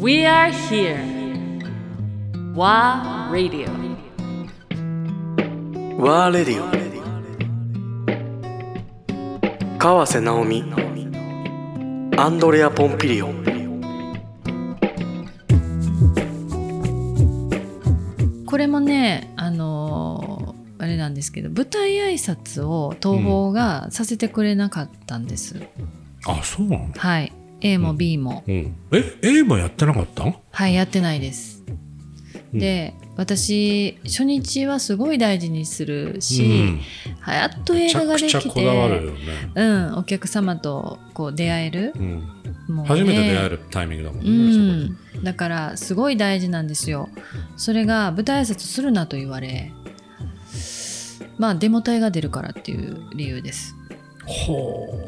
We are here. WA Radio. ワーレディオ川瀬直美。アンドレア・ポンピリオンこれもねあのーあれなんですけど舞台挨拶を東宝がさせてくれなかったんです、あそうなの、はい A も B も、うん、え A もやってなかった？はいやってないです、で私初日はすごい大事にするし、うん。はやっと映画ができてよね、うん、お客様とこう出会える、うん、もうね。初めて出会えるタイミングだもんうね、ん、だからすごい大事なんですよ。それが舞台挨拶するなと言われまあデモ隊が出るからっていう理由です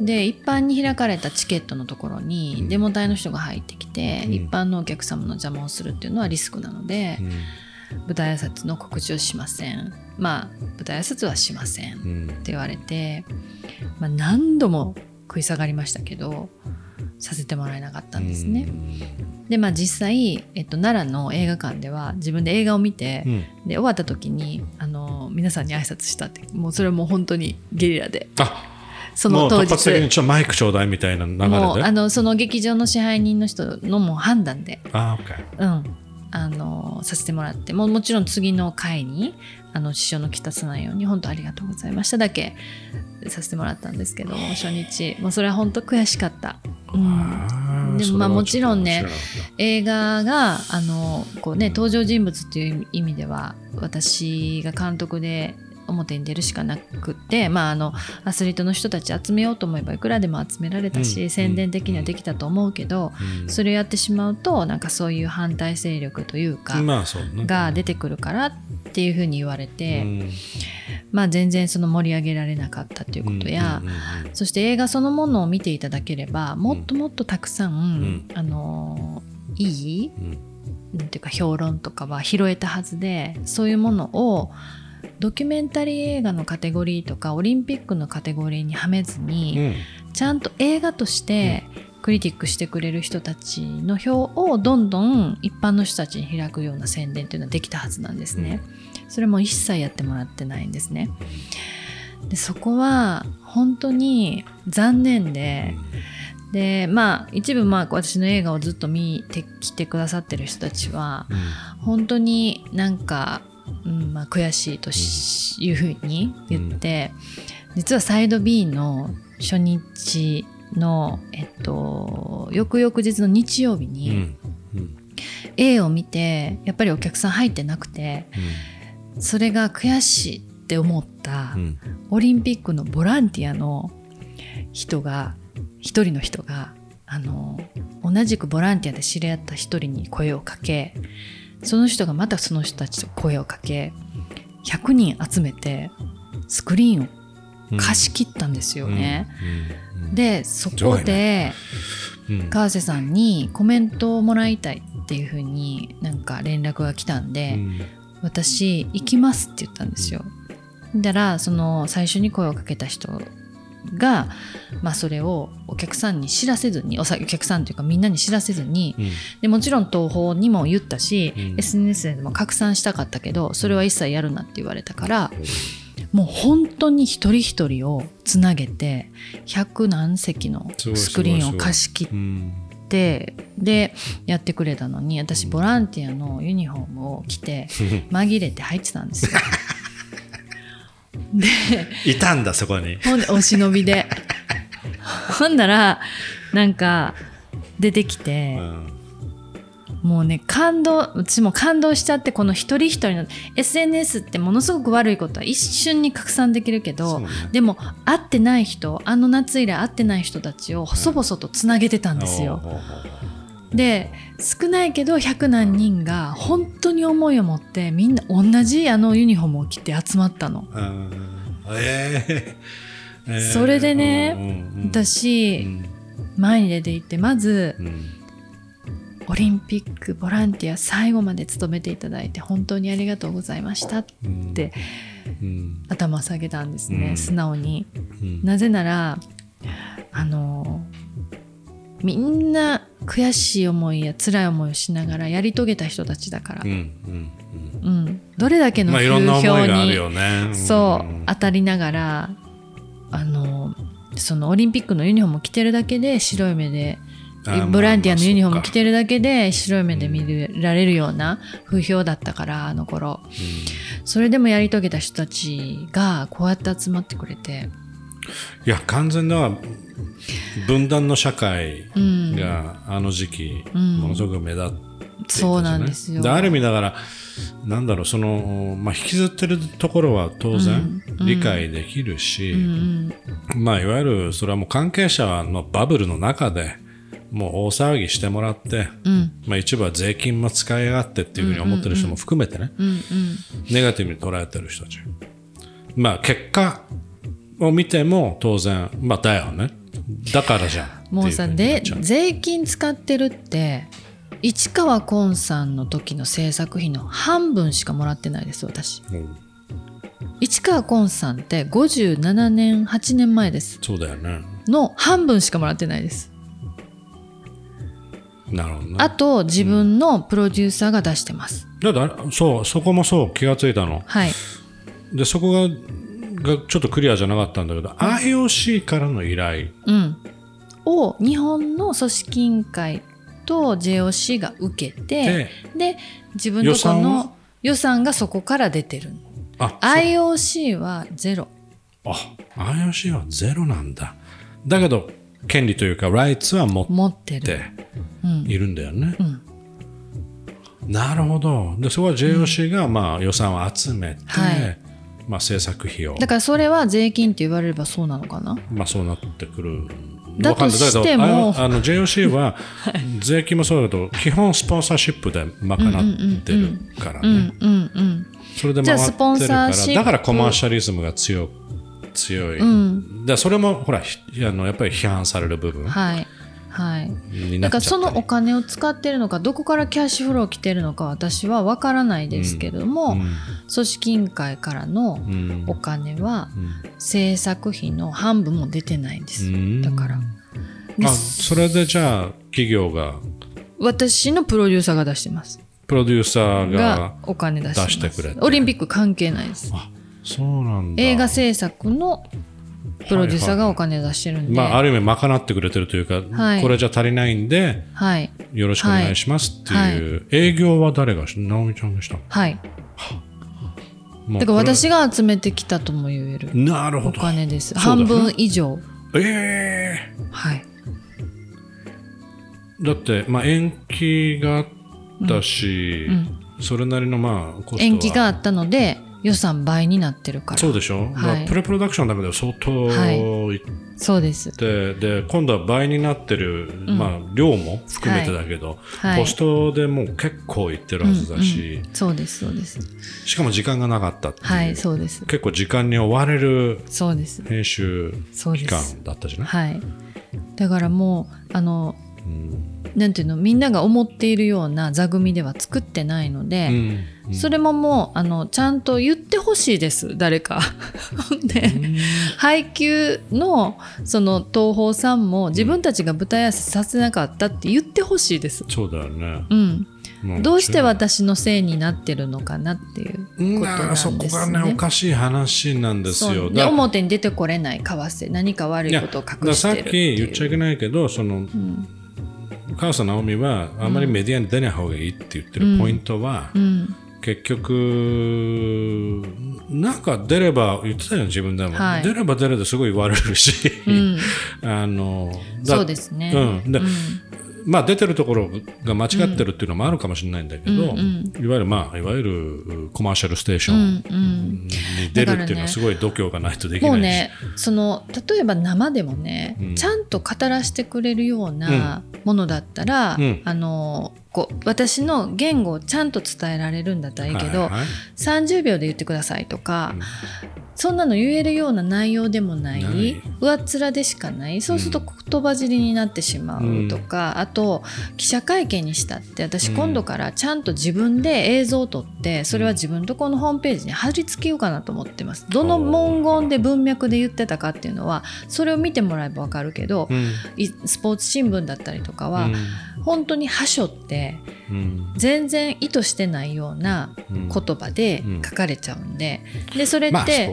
で一般に開かれたチケットのところにデモ隊の人が入ってきて、うん。一般のお客様の邪魔をするっていうのはリスクなので、う、舞台挨拶の告知をしません。まあ舞台挨拶はしません、うってん。言われて、まあ、何度も食い下がりましたけどさせてもらえなかったんですね。でまあ実際、えっと、奈良の映画館では自分で映画を見て、うん。で終わった時にあの皆さんに挨拶したってもうそれはもう本当にゲリラで。あその当日。突発的にちょっとマイクちょうだいみたいな流れで？もうあのその劇場の支配人の人のもう判断で、あオッケーうん、あのさせてもらって。もうもちろん次の回にあの師匠のないように本当ありがとうございました。だけさせてもらったんですけど初日。もうそれは本当悔しかった。うん。でもまあもちろんね映画があのこう、ね、登場人物っていう意味では私が監督で表に出るしかなくって、まあ、あのアスリートの人たち集めようと思えばいくらでも集められたし、うん宣伝的にはできたと思うけど、それをやってしまうとなんかそういう反対勢力というか、まあね。が出てくるからっていうふうに言われて、うん。まあ、全然その盛り上げられなかったということや、うんうんうんそして映画そのものを見ていただければもっともっとたくさん、ん。あのいいうん。なんていうか評論とかは拾えたはずでそういうものをドキュメンタリー映画のカテゴリーとかオリンピックのカテゴリーにはめずに、うん。ちゃんと映画としてクリティックしてくれる人たちの票をどんどん一般の人たちに開くような宣伝っていうのはできたはずなんですね。それも一切やってもらってないんですね。でそこは本当に残念で、でまあ一部まあ私の映画をずっと見てきてくださってる人たちは本当になんか、うんまあ、悔しいとしいうふうに言って、実はサイド B の初日の、えっと、翌々日の日曜日うにんうん。A を見てやっぱりお客さん入ってなくてそれが悔しいって思ったうんオリンピックのボランティアの人が一人の人があの同じくボランティアで知り合った一人に声をかけその人がまたその人たちと声をかけ100人集めてスクリーンをうん。貸し切ったんですよね。うん。うん。でそこでうん。川瀬さんにコメントをもらいたいっていうふうになんか連絡が来たんで、うん。私行きますって言ったんですよ。だからその最初に声をかけた人が、まあ、それをお客さんに知らせずにお客さんというかみんなに知らせずにうん。でもちろん東宝にも言ったし、うん。SNS でも拡散したかったけどそれは一切やるなって言われたからもう本当に一人一人をつなげて100何席のスクリーンを貸し切っうん。てでやってくれたのに私ボランティアのユニフォームを着て 紛れて入ってたんですよ。でいたんだそこに。ほんでお忍びで。ほんだらなんか出てきて、うん。もうね感動私も感動しちゃってこの一人一人の SNS ってものすごく悪いことは一瞬に拡散できるけど、ね。でも会ってない人あの夏以来会ってない人たちを細々とつなげてたんですよ。ほうほうほうで少ないけど100何人が本当に思いを持ってみんな同じあのユニフォームを着て集まったの。うん。ええええそれでねうんうんうん。私、うん。前に出て行ってまずうん。オリンピックボランティア最後まで務めていただいて本当にありがとうございましたってうん。頭下げたんですね、うん。素直に。うん。なぜならあのみんな悔しい思いや辛い思いをしながらやり遂げた人たちだから。うん、うんうん、どれだけの風評にるよね。そう、ん当たりながらあのそのオリンピックのユニフォーム着てるだけで白い目でボランティアのユニフォーまあまあム着てるだけで白い目で見られるような風評だったからあの頃。それでもやり遂げた人たちがこうやって集まってくれていや完全な分断の社会うん。があの時期、ん。ものすごく目立っていたじゃそうなんですよ。ある意味だからなんだろうその、まあ、引きずってるところは当然理解できるし、うん。まあ、いわゆるそれはもう関係者のバブルの中でもう大騒ぎしてもらって、うん。まあ、一部は税金も使いやがってっていうふうに思ってる人も含めてね、うん。うん。ネガティブに捉えてる人たち。まあ結果を見ても当然、まあだよね。だからじゃん。もうさで税金使ってるって市川崑さんの時の制作費の半分しかもらってないです私。う。ん市川崑さんって57年8年前です。そうだよね。の半分しかもらってないです。なるほどね。あと自分のプロデューサーが出してます、だってそう、そこもそう気がついたの。はい。で、そこが、がちょっとクリアじゃなかったんだけど、IOC からの依頼。うん。を日本の組織委員会と JOC が受けてで、で自分のとこ予算は？の予算がそこから出てるの。あ、IOC はゼロ。あ、IOC はゼロなんだ。だけど、権利というか、ライツは持っているんだよね。うん。なるほど。で、そこは JOC がまあ予算を集めて、はいまあ制作費を。だ、からそれは税金って言われればそうなのかな？まあそうなってくる。だとしても。だけどあの JOC は税金もそうだけど、基本スポンサーシップで賄ってるからね。それで回ってるかスポンサーら、だからコマーシャリズムが強強い。うん。でそれもほらひあのやっぱり批判される部分。はいはい。になだからそのお金を使ってるのかどこからキャッシュフロー来てるのか私は分からないですけれども、組織委員会からのうん。お金はうん。制作費の半分も出てないんです、うん。だから。であそれでじゃあ企業が私のプロデューサーが出してます。プロデューサーががお金出してくれて。オリンピック関係ないです。あそうなんだ。映画制作のプロデューサーがお金を出してるんで、まあ、ある意味賄ってくれてるというか、はい。これじゃ足りないんではい。よろしくお願いしますっていう、営業は誰が？し直美ちゃんがした。のはいだから私が集めてきたとも言える。おなるほど。金です。ね。半分以上。えはい。えだって、まあ、延期があったし、それなりのまあ延期があったので予算倍になってるから。そうでしょ、まあ、プレプロダクションだけで相当はい。いっそうです。て、で今度は倍になってる、まあ、量も含めてだけど、はい。コストでもう結構いってるはずだし、そうですそうです。しかも時間がなかったっていう、はいそうです。結構時間に追われる編集期間だったじゃない？はい。だからもうあのうんなんていうのみんなが思っているような座組では作ってないので、うんそれももうあのちゃんと言ってほしいです誰か。で配給のその東宝さんも自分たちが舞台挨拶させなかったって言ってほしいです。そうだよね。うん、もどうして私のせいになってるのかなっていうことなんですね。そこがねおかしい話なんですよ。そうで表に出てこれない為替何か悪いことを隠してるっていう。さっき言っちゃいけないけどその、ん川瀬直美はあんまりメディアに出ない方がいいって言ってるポイントは、うん。結局なんか出れば言ってたよ自分でも、はい。出れば出れですごい言われるし、うん、あのだそうですね。うん。でうんまあ出てるところが間違ってるっていうのもあるかもしれないんだけど、うんいわゆるまあいわゆるコマーシャルステーションうんうん。に出るっていうのはすごい度胸がないとできないし、もうねその例えば生でもね、うん。ちゃんと語らせてくれるようなものだったら、うん。あのこう私の言語をちゃんと伝えられるんだったらいいけど、はいはい。30秒で言ってくださいとか、うんそんなの言えるような内容でもない上っ面でしかない。そうすると言葉尻になってしまうとか、あと記者会見にしたって私うん。今度からちゃんと自分で映像を撮ってそれは自分とこのホームページに貼り付けようかなと思ってます。どの文言で文脈で言ってたかっていうのはそれを見てもらえば分かるけど、うん。いスポーツ新聞だったりとかは、うん本当に覇書ってうん。全然意図してないようなうん。言葉で書かれちゃうんで、でそれって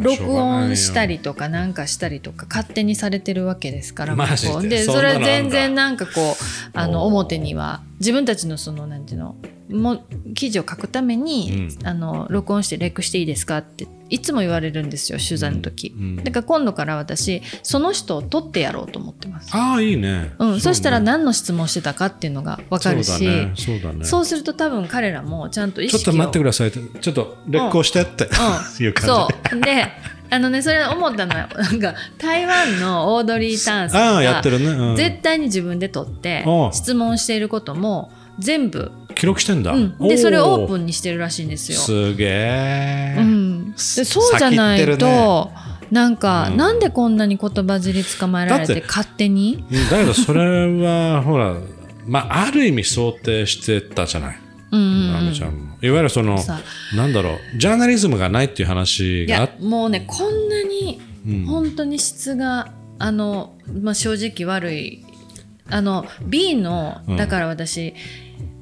録音したりとかなんかしたりとか勝手にされてるわけですからでそれは全然なんかこうあの表には自分たちのそのなんていうのも記事を書くために、うあの録音してレックしていいですかっていつも言われるんですよ取材の時、うん。だから今度から私その人を取ってやろうと思ってます、ああいいね。うん、そしたらね何の質問してたかっていうのが分かるしそうだね。そうだね。そうすると多分彼らもちゃんと意ちょっ識をと待ってください。ちょっと劣行してって、うん。いう感じ。そう。であのねそれ思ったのは なんか台湾のオードリー・タンさんがってるね、うん。絶対に自分で撮って質問していることも全部、記録してんだ、うん、でそれをオープンンにしてるらしいんですよ。すげえ、うん、でそうじゃないと、なんか、うん。なんでこんなに言葉尻捕まえられてて勝手に？だけどそれはほらまあある意味想定してたじゃない、うんうんうん。ちゃんもいわゆるそのさなんだろうジャーナリズムがないっていう話いがもうねこんなにうん。本当に質があの、まあ、正直悪い。あの B のうん。だから私、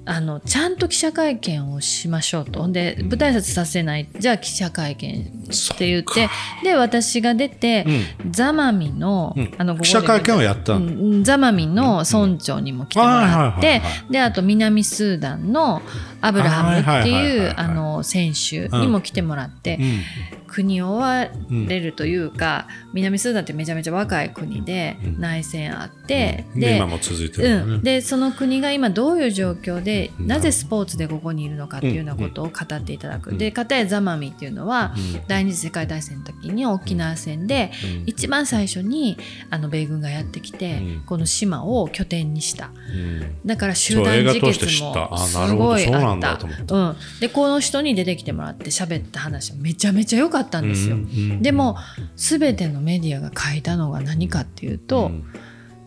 あのちゃんと記者会見をしましょうと。で舞台挨拶させない。じゃあ記者会見って言ってで私が出て、ザマミの,、うん。あの記者会見をやったうんうんザマミの村長にも来てもらってはい。であと南スーダンのアブラハムってはいうあの選手にも来てもらって、うん。国を追われるというか、南スーダンってめちゃめちゃ若い国でうん。内戦あって、でで今も続いてうるよね、ん、でその国が今どういう状況でうん。なぜスポーツでここにいるのかっていうようなことを語っていただく、うん。で片やザマミっていうのは、うん。第二次世界大戦の時に沖縄戦でうん。一番最初にあの米軍がやってきて、うん。この島を拠点にした。うん。だから集団自決知った。もすごいそうなんだと思っうん、でこの人に出てきてもらって喋った話はめちゃめちゃ良かったんですよ。でも全てのメディアが書いたのが何かっていうと、うん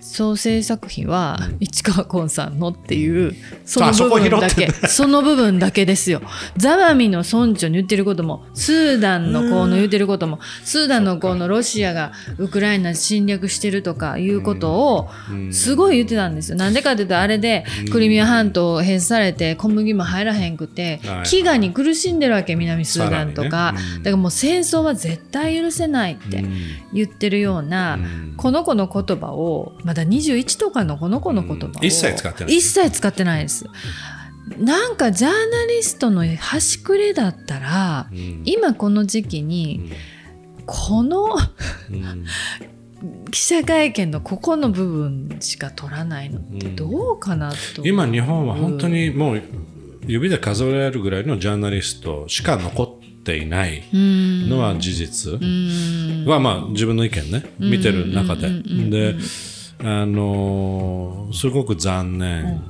総制作費はうん。市川崑さんのっていうその部分だけ。その部分だけですよ。ザワミの村長に言ってることもスーダンの子の言ってることもスーダンの子のロシアがウクライナ侵略してるとかいうことをうん。すごい言ってたんですよ。なんでかっていうとあれでクリミア半島閉鎖されて小麦も入らへんくてはい飢餓に苦しんでるわけ南スーダンとか、だからもう戦争は絶対許せないってうん。言ってるような、うん。この子の言葉をまだ21とかのこの子の言葉を、うん。一切使ってない。一切使ってないです。なんかジャーナリストの端くれだったらうん。今この時期にこのうん。記者会見のここの部分しか取らないのってどうかなと、今日本は本当にもう指で数えられるぐらいのジャーナリストしか残っていないうん。のは事実うん。はまあ自分の意見ね見てる中で。うんうんうんうん。であのーすごく残念。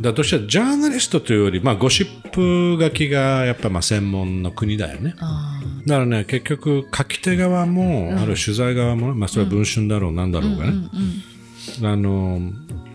だとしてはジャーナリストというよりまあゴシップ書きがやっぱまあ専門の国だよね。あだからね結局書き手側も、あるいは取材側も、まあ、それは文春だろうなんだろうがね、あの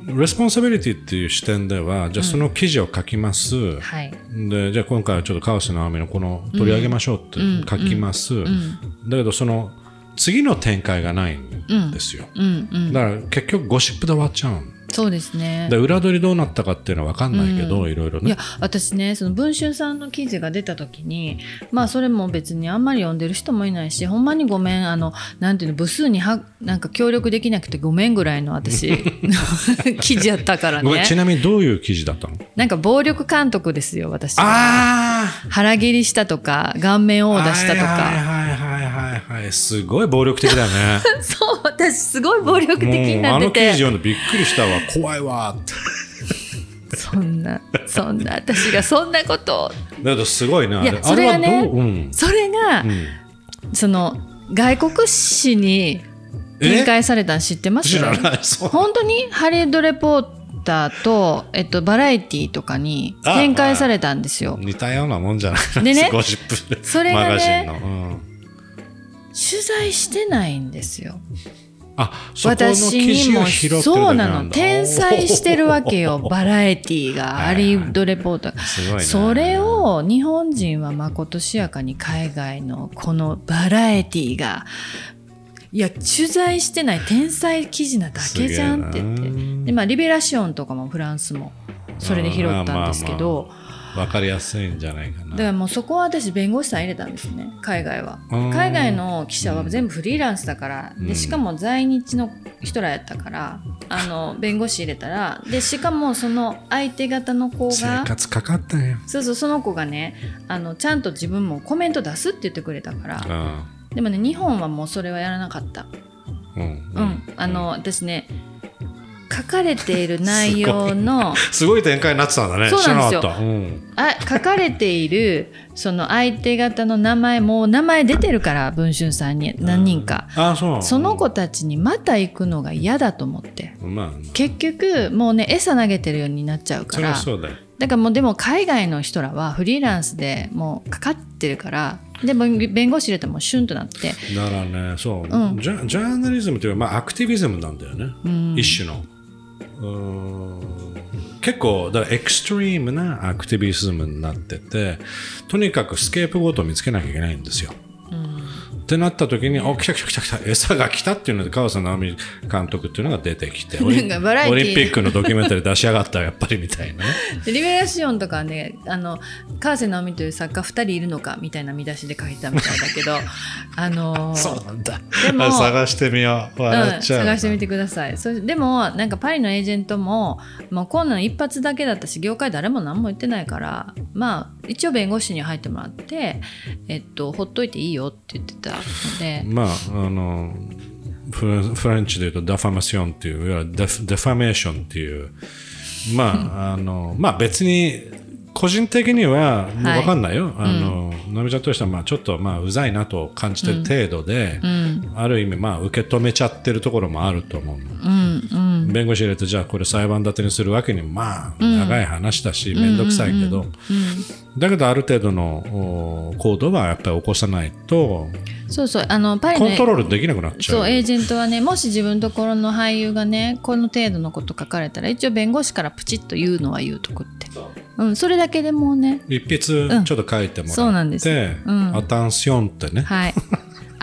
responsibility っていう視点ではじゃあその記事を書きます、はい。でじゃあ今回はちょっと河瀬直美のこの取り上げましょうって書きます、うん。だけどその次の展開がないんですよ、うんうんだから結局ゴシップで終わっちゃうんそうですね。で裏取りどうなったかっていうのは分かんないけど、いろいろね。いや私ねその文春さんの記事が出た時にまあそれも別にあんまり読んでる人もいないしほんまにごめんあのなんていうの部数にはなんか協力できなくてごめんぐらいの私 記事やったからね。ちなみにどういう記事だったの？なんか暴力監督ですよ私。はあ腹切りしたとか顔面をあ出したとか。はいはいはいはいはい。すごい暴力的だね すごい暴力的になってあの記事て読んでびっくりしたわ。怖いわって。そんなそんな私がそんなことを。だけどすごいねあいやれそれがねう、うん。それが、うん。その外国紙に展開されたの知ってます？知らない。本当に？ハリウッドレポーターと、えっと、バラエティとかに展開されたんですよ。似たようなもんじゃない。でねそれがねマガジンの、うん。取材してないんですよ。あそこの私記事にもを拾ってるそうなの。天才してるわけよ。バラエティがはいハリウッドレポーターがすごいね。それを日本人はまことしやかに海外のこのバラエティがいや取材してない天才記事なだけじゃんって言って。でまあリベラシオンとかもフランスもそれで拾ったんですけど、わかりやすいんじゃないかな。だからもうそこは私弁護士さん入れたんですね。海外は。うん海外の記者は全部フリーランスだから、うん。でしかも在日の人らやったからあの弁護士入れたら。でしかもその相手方の子生が活かかったんよ。そうそうその子がねあのちゃんと自分もコメント出すって言ってくれたから。うんでもね日本はもうそれはやらなかった。うん。うん、あの私ね書かれている内容のすごい。展開になってたんだね。そうなんですよ。うん。あ書かれているその相手方の名前もう名前出てるから文春さんに何人か、あそうその子たちにまた行くのが嫌だと思って。まあ結局もうね餌投げてるようになっちゃうから。そうだよ。だからもうでも海外の人らはフリーランスでもうかかってるから。でも弁護士入れたらもうシュンとなって。だからねそう、うん。ジャジャーナリズムというか、まあ、アクティビズムなんだよね、うん。一種の結構だからエクストリームなアクティビズムになっててとにかくスケープゴートを見つけなきゃいけないんですよ。ってなった時に、お来た来た来た来た、餌が来たっていうので、川瀬直美監督っていうのが出てきて、オリンピックのドキュメンタリー出しやがったらやっぱりみたいなね。でリベラシオンとかはねあの川瀬直美という作家2人いるのかみたいな見出しで書いたみたいだけど あのーなんだ。でも探してみよう。笑っちゃう。うん、探してみてくださいそれでもなんかパリのエージェントももうこんなの一発だけだったし業界誰も何も言ってないからまあ一応弁護士に入ってもらって、えっと、ほっといていいよって言ってたので。まあ、あの、フレンチで言うと、ダファマションっていう、いわゆるデフデファメーションっていう、まあ、あの、まあ別に、個人的にははい。分かんないよ。あの、なみちゃんとしては、まあちょっと、まあうざいなと感じてる程度で、うん。ある意味、まあ受け止めちゃってるところもあると思うの。うんうん弁護士入れて、じゃあこれ裁判立てにするわけにも、まあ長い話だし、めん。どくさいけど、だけどある程度のお行動はやっぱり起こさないと、そうそうあのパリのコントロールできなくなっちゃう。そうエージェントはねもし自分のところの俳優がねこの程度のこと書かれたら一応弁護士からプチッと言うのは言うとくって。う。ん、それだけでもうね。一筆ちょっと書いてもらって、そうなんですうん。アタンションってね、はい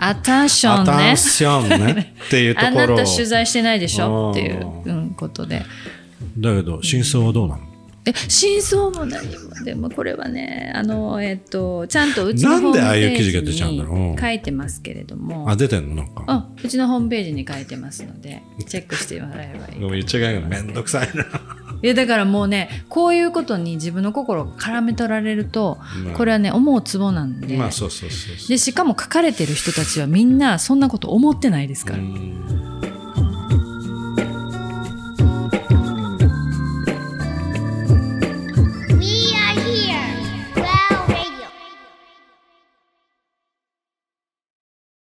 アタンションアタねンションねっていうとあなころを。た取材してないでしょっていうあ、うん、ことで。だけど真相はどうなの、え真相も何も。でもこれはねあのえっとちゃんとうちのホームペなんでああいう記事がージ出ちゃうんだろう？うんに書いてますけれども。あ出てんの？なんか、あうちのホームページに書いてますのでチェックしてもらえばいいごめん言っちゃいけないけどめんどくさいないやだからもうねこういうことに自分の心が絡め取られると、まあ。これはね思うツボなんで,、まあそうそうそう。でしかも書かれてる人たちはみんなそんなこと思ってないですから、うん